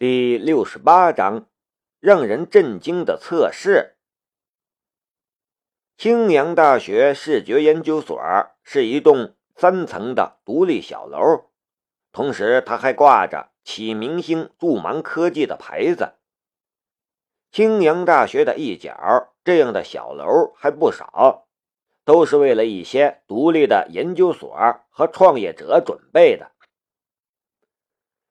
第六十八章，让人震惊的测试。青阳大学视觉研究所是一栋三层的独立小楼，同时它还挂着“启明星助盲科技”的牌子。青阳大学的一角这样的小楼还不少，都是为了一些独立的研究所和创业者准备的。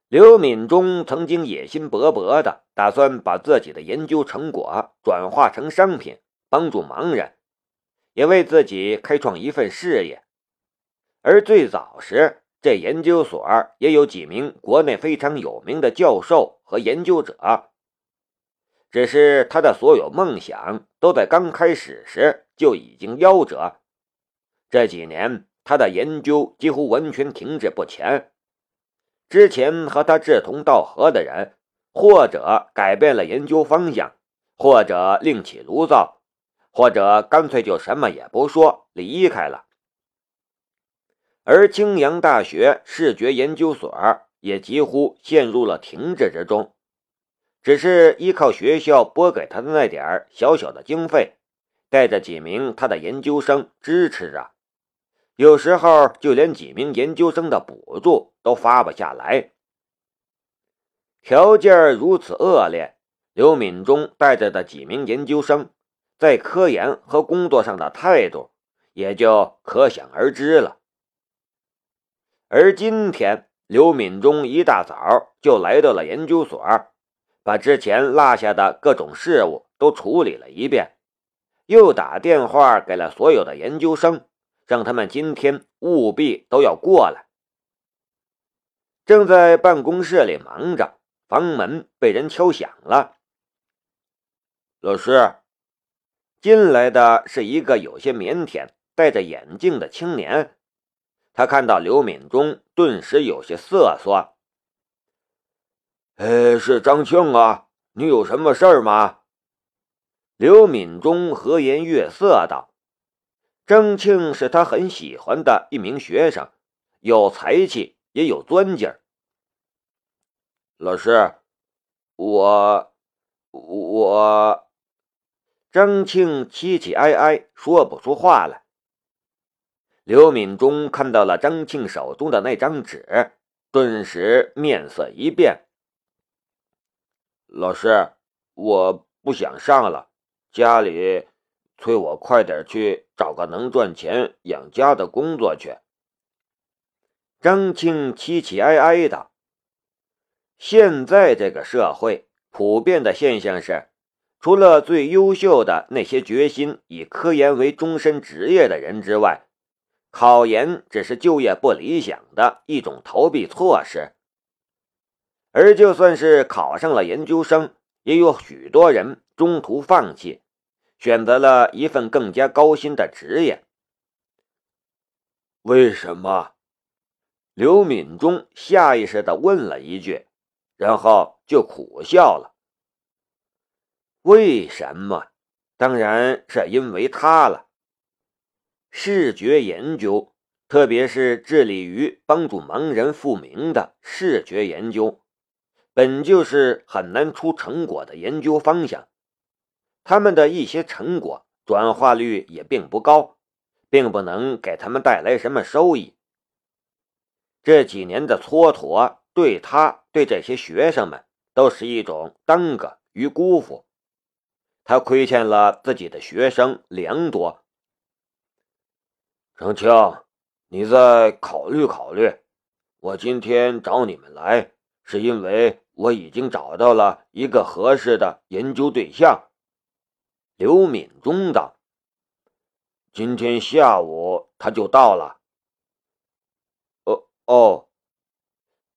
刘敏忠曾经野心勃勃的打算把自己的研究成果转化成商品，帮助盲人，也为自己开创一份事业。而最早时，这研究所也有几名国内非常有名的教授和研究者。只是他的所有梦想都在刚开始时就已经夭折。这几年，他的研究几乎完全停滞不前。之前和他志同道合的人，或者改变了研究方向，或者另起炉灶，或者干脆就什么也不说离开了。而青阳大学视觉研究所也几乎陷入了停滞之中，只是依靠学校拨给他的那点小小的经费，带着几名他的研究生支持着。有时候就连几名研究生的补助都发不下来，条件如此恶劣，刘敏忠带着的几名研究生在科研和工作上的态度也就可想而知了。而今天，刘敏忠一大早就来到了研究所，把之前落下的各种事务都处理了一遍，又打电话给了所有的研究生。让他们今天务必都要过来。正在办公室里忙着，房门被人敲响了。老师，进来的是一个有些腼腆、戴着眼镜的青年。他看到刘敏忠，顿时有些瑟缩。呃，是张庆啊，你有什么事儿吗？刘敏忠和颜悦色道。张庆是他很喜欢的一名学生，有才气也有钻劲儿。老师，我我……张庆凄凄哀哀说不出话来。刘敏忠看到了张庆手中的那张纸，顿时面色一变。老师，我不想上了，家里……催我快点去找个能赚钱养家的工作去。张庆凄凄哀哀的。现在这个社会普遍的现象是，除了最优秀的那些决心以科研为终身职业的人之外，考研只是就业不理想的一种逃避措施。而就算是考上了研究生，也有许多人中途放弃。选择了一份更加高薪的职业。为什么？刘敏忠下意识的问了一句，然后就苦笑了。为什么？当然是因为他了。视觉研究，特别是致力于帮助盲人复明的视觉研究，本就是很难出成果的研究方向。他们的一些成果转化率也并不高，并不能给他们带来什么收益。这几年的蹉跎，对他、对这些学生们都是一种耽搁与辜负。他亏欠了自己的学生良多。程青，你再考虑考虑。我今天找你们来，是因为我已经找到了一个合适的研究对象。刘敏忠道：“今天下午他就到了。”哦哦，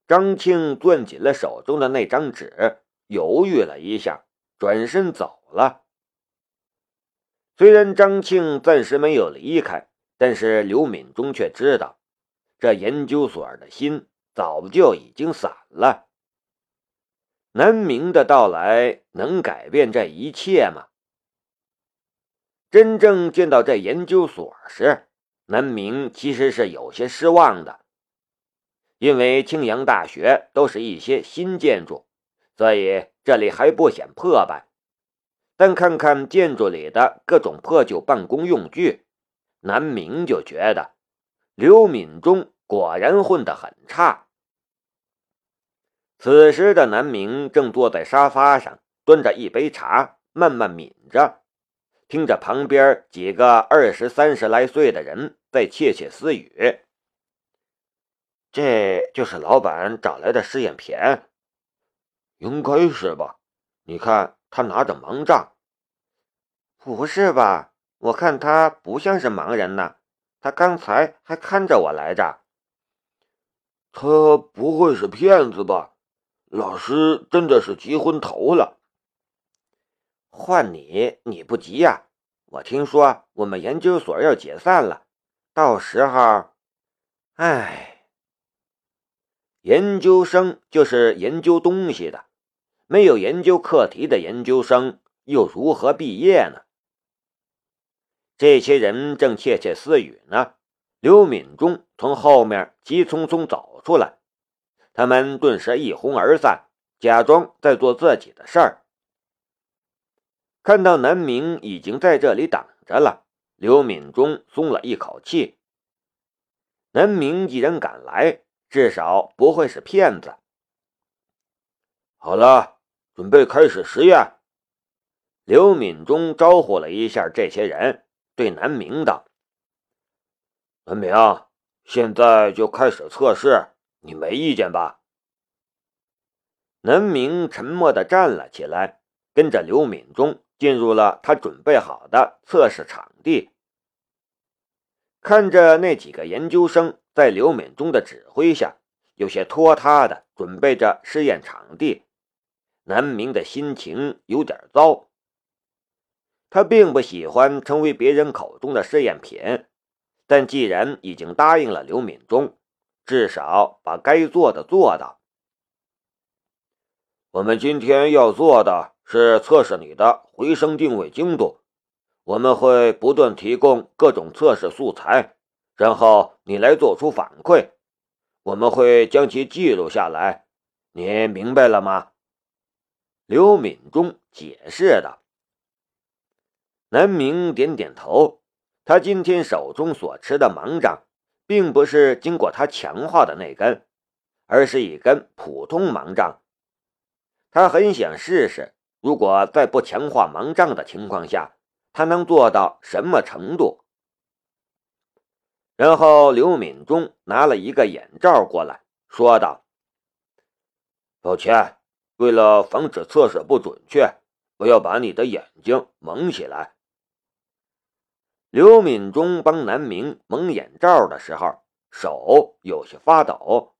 张庆攥紧了手中的那张纸，犹豫了一下，转身走了。虽然张庆暂时没有离开，但是刘敏忠却知道，这研究所的心早就已经散了。南明的到来能改变这一切吗？真正见到这研究所时，南明其实是有些失望的，因为青阳大学都是一些新建筑，所以这里还不显破败。但看看建筑里的各种破旧办公用具，南明就觉得刘敏忠果然混得很差。此时的南明正坐在沙发上，端着一杯茶，慢慢抿着，听着旁边几个二十三十来岁的人在窃窃私语。这就是老板找来的试验品，应该是吧？你看他拿着盲杖，不是吧？我看他不像是盲人呢，他刚才还看着我来着。他不会是骗子吧？老师真的是急昏头了。换你，你不急呀？我听说我们研究所要解散了，到时候，唉，研究生就是研究东西的，没有研究课题的研究生又如何毕业呢？这些人正窃窃私语呢，刘敏忠从后面急匆匆走出来。他们顿时一哄而散，假装在做自己的事儿。看到南明已经在这里等着了，刘敏忠松了一口气。南明既然敢来，至少不会是骗子。好了，准备开始实验。刘敏忠招呼了一下这些人，对南明道：“南明，现在就开始测试。”你没意见吧？南明沉默的站了起来，跟着刘敏忠进入了他准备好的测试场地。看着那几个研究生在刘敏忠的指挥下，有些拖沓的准备着试验场地，南明的心情有点糟。他并不喜欢成为别人口中的试验品，但既然已经答应了刘敏忠。至少把该做的做到。我们今天要做的是测试你的回声定位精度。我们会不断提供各种测试素材，然后你来做出反馈。我们会将其记录下来。你明白了吗？刘敏忠解释道。南明点点头。他今天手中所持的盲杖。并不是经过他强化的那根，而是一根普通盲杖。他很想试试，如果在不强化盲杖的情况下，他能做到什么程度。然后刘敏忠拿了一个眼罩过来，说道：“抱歉，为了防止测试不准确，我要把你的眼睛蒙起来。”刘敏忠帮南明蒙眼罩的时候，手有些发抖。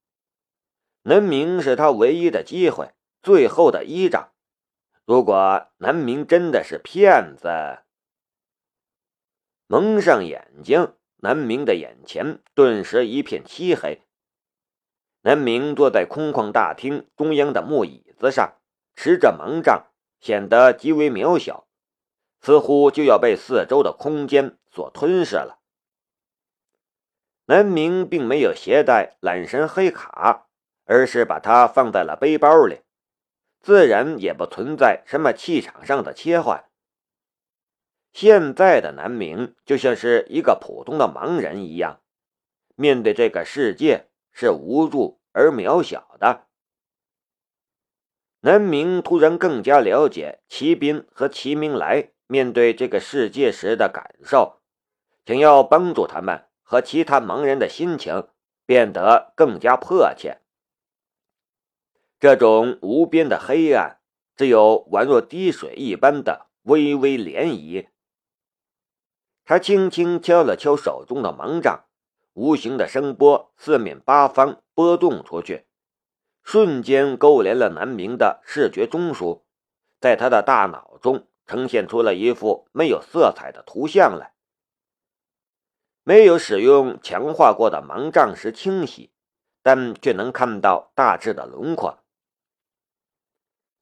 南明是他唯一的机会，最后的依仗。如果南明真的是骗子，蒙上眼睛，南明的眼前顿时一片漆黑。南明坐在空旷大厅中央的木椅子上，持着盲杖，显得极为渺小，似乎就要被四周的空间。所吞噬了。南明并没有携带懒神黑卡，而是把它放在了背包里，自然也不存在什么气场上的切换。现在的南明就像是一个普通的盲人一样，面对这个世界是无助而渺小的。南明突然更加了解齐斌和齐明来面对这个世界时的感受。想要帮助他们和其他盲人的心情变得更加迫切。这种无边的黑暗，只有宛若滴水一般的微微涟漪。他轻轻敲了敲手中的盲杖，无形的声波四面八方波动出去，瞬间勾连了南明的视觉中枢，在他的大脑中呈现出了一幅没有色彩的图像来。没有使用强化过的盲杖时清晰，但却能看到大致的轮廓。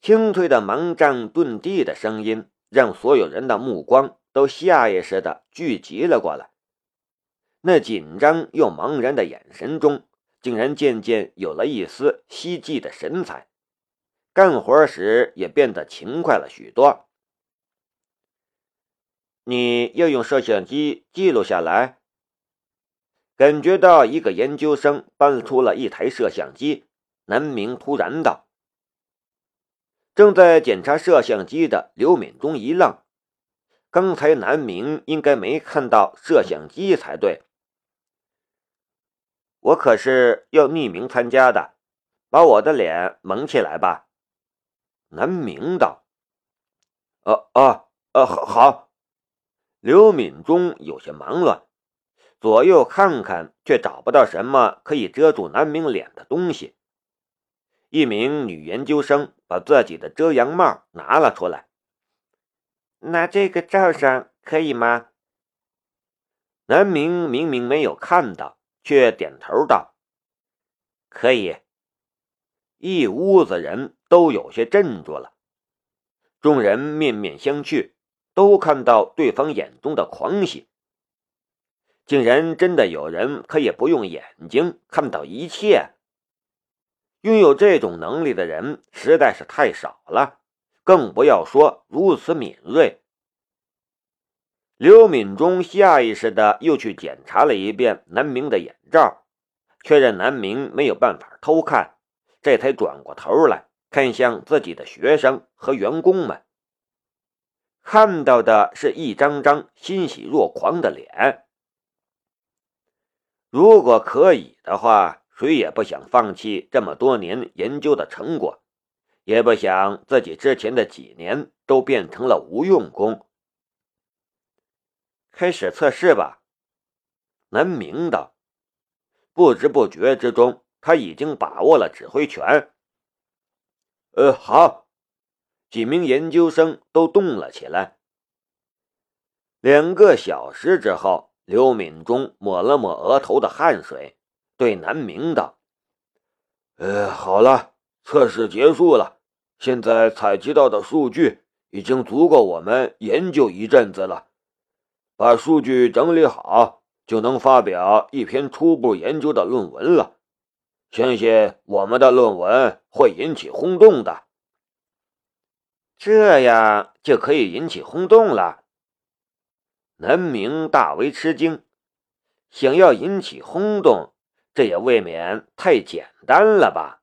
清脆的盲杖遁地的声音，让所有人的目光都下意识的聚集了过来。那紧张又茫然的眼神中，竟然渐渐有了一丝希冀的神采，干活时也变得勤快了许多。你要用摄像机记录下来。感觉到一个研究生搬出了一台摄像机，南明突然道：“正在检查摄像机的刘敏中一愣，刚才南明应该没看到摄像机才对。我可是要匿名参加的，把我的脸蒙起来吧。”南明道：“啊啊啊，好好。”刘敏中有些忙乱。左右看看，却找不到什么可以遮住南明脸的东西。一名女研究生把自己的遮阳帽拿了出来，那这个罩上可以吗？南明明明没有看到，却点头道：“可以。”一屋子人都有些镇住了，众人面面相觑，都看到对方眼中的狂喜。竟然真的有人可以不用眼睛看到一切，拥有这种能力的人实在是太少了，更不要说如此敏锐。刘敏中下意识的又去检查了一遍南明的眼罩，确认南明没有办法偷看，这才转过头来看向自己的学生和员工们，看到的是一张张欣喜若狂的脸。如果可以的话，谁也不想放弃这么多年研究的成果，也不想自己之前的几年都变成了无用功。开始测试吧，南明道。不知不觉之中，他已经把握了指挥权。呃，好，几名研究生都动了起来。两个小时之后。刘敏中抹了抹额头的汗水，对南明道：“呃，好了，测试结束了。现在采集到的数据已经足够我们研究一阵子了。把数据整理好，就能发表一篇初步研究的论文了。相信我们的论文会引起轰动的。这样就可以引起轰动了。”南明大为吃惊，想要引起轰动，这也未免太简单了吧。